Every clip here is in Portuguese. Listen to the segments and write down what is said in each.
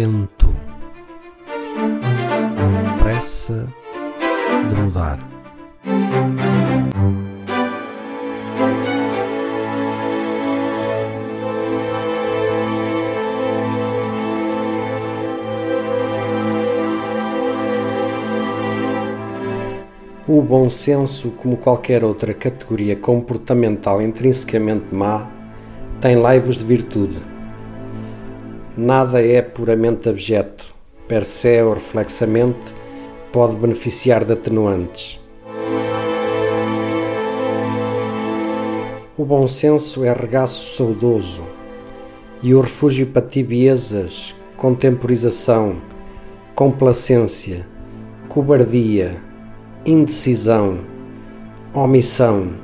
lento, pressa de mudar. O bom senso, como qualquer outra categoria comportamental intrinsecamente má, tem laivos de virtude Nada é puramente abjeto, per se ou reflexamente, pode beneficiar de atenuantes. O bom senso é regaço saudoso e o refúgio para tibiezas, contemporização, complacência, cobardia indecisão, omissão,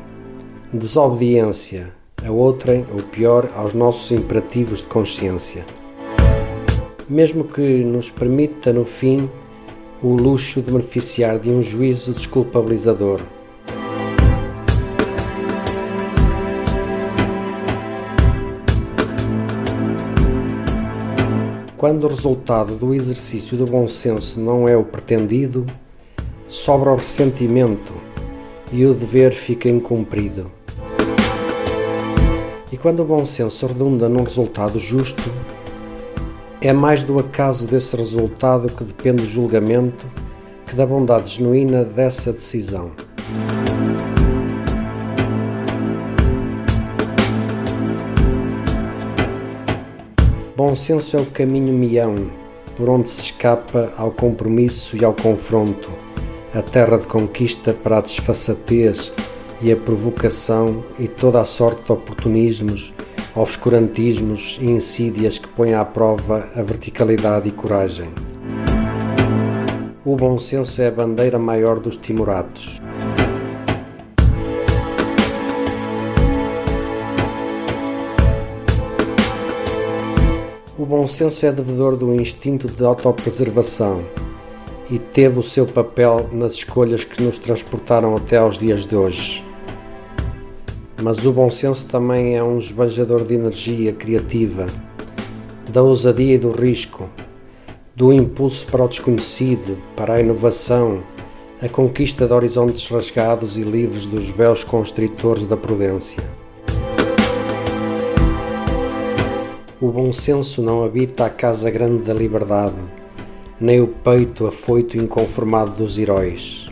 desobediência a outrem ou pior aos nossos imperativos de consciência. Mesmo que nos permita, no fim, o luxo de beneficiar de um juízo desculpabilizador. Quando o resultado do exercício do bom senso não é o pretendido, sobra o ressentimento e o dever fica incumprido. E quando o bom senso redunda num resultado justo, é mais do acaso desse resultado que depende o julgamento que da bondade genuína dessa decisão. Bom senso é o caminho mião por onde se escapa ao compromisso e ao confronto a terra de conquista para a desfaçatez e a provocação e toda a sorte de oportunismos, obscurantismos e insídias que põem à prova a verticalidade e coragem. O bom senso é a bandeira maior dos timoratos. O bom senso é devedor do instinto de autopreservação e teve o seu papel nas escolhas que nos transportaram até aos dias de hoje. Mas o bom senso também é um esbanjador de energia criativa, da ousadia e do risco, do impulso para o desconhecido, para a inovação, a conquista de horizontes rasgados e livres dos véus constritores da prudência. O bom senso não habita a casa grande da liberdade nem o peito afoito inconformado dos heróis.